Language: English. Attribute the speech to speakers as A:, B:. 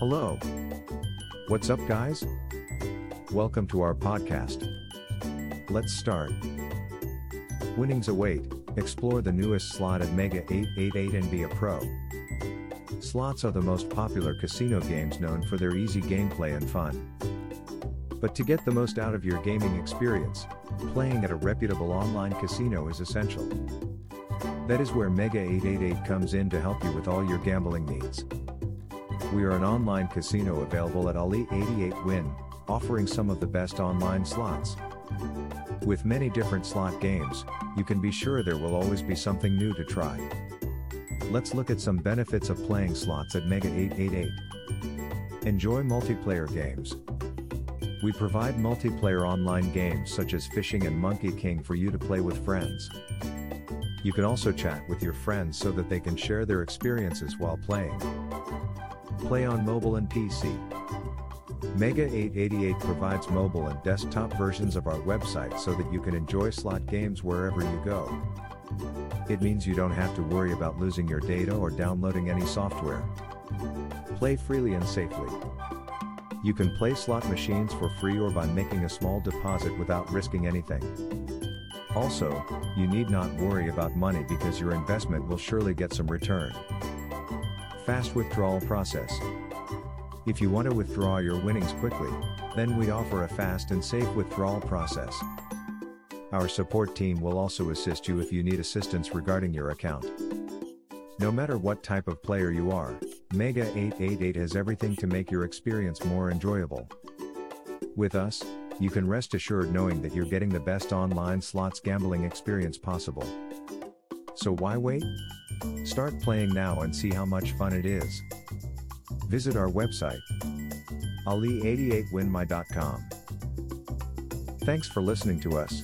A: Hello. What's up, guys? Welcome to our podcast. Let's start. Winnings await. Explore the newest slot at Mega 888 and be a pro. Slots are the most popular casino games known for their easy gameplay and fun. But to get the most out of your gaming experience, playing at a reputable online casino is essential. That is where Mega 888 comes in to help you with all your gambling needs. We are an online casino available at Ali 88 Win, offering some of the best online slots. With many different slot games, you can be sure there will always be something new to try. Let's look at some benefits of playing slots at Mega 888. Enjoy multiplayer games. We provide multiplayer online games such as Fishing and Monkey King for you to play with friends. You can also chat with your friends so that they can share their experiences while playing. Play on mobile and PC. Mega 888 provides mobile and desktop versions of our website so that you can enjoy slot games wherever you go. It means you don't have to worry about losing your data or downloading any software. Play freely and safely. You can play slot machines for free or by making a small deposit without risking anything. Also, you need not worry about money because your investment will surely get some return. Fast withdrawal process. If you want to withdraw your winnings quickly, then we offer a fast and safe withdrawal process. Our support team will also assist you if you need assistance regarding your account. No matter what type of player you are, Mega 888 has everything to make your experience more enjoyable. With us, you can rest assured knowing that you're getting the best online slots gambling experience possible. So why wait? Start playing now and see how much fun it is. Visit our website ali88winmy.com. Thanks for listening to us.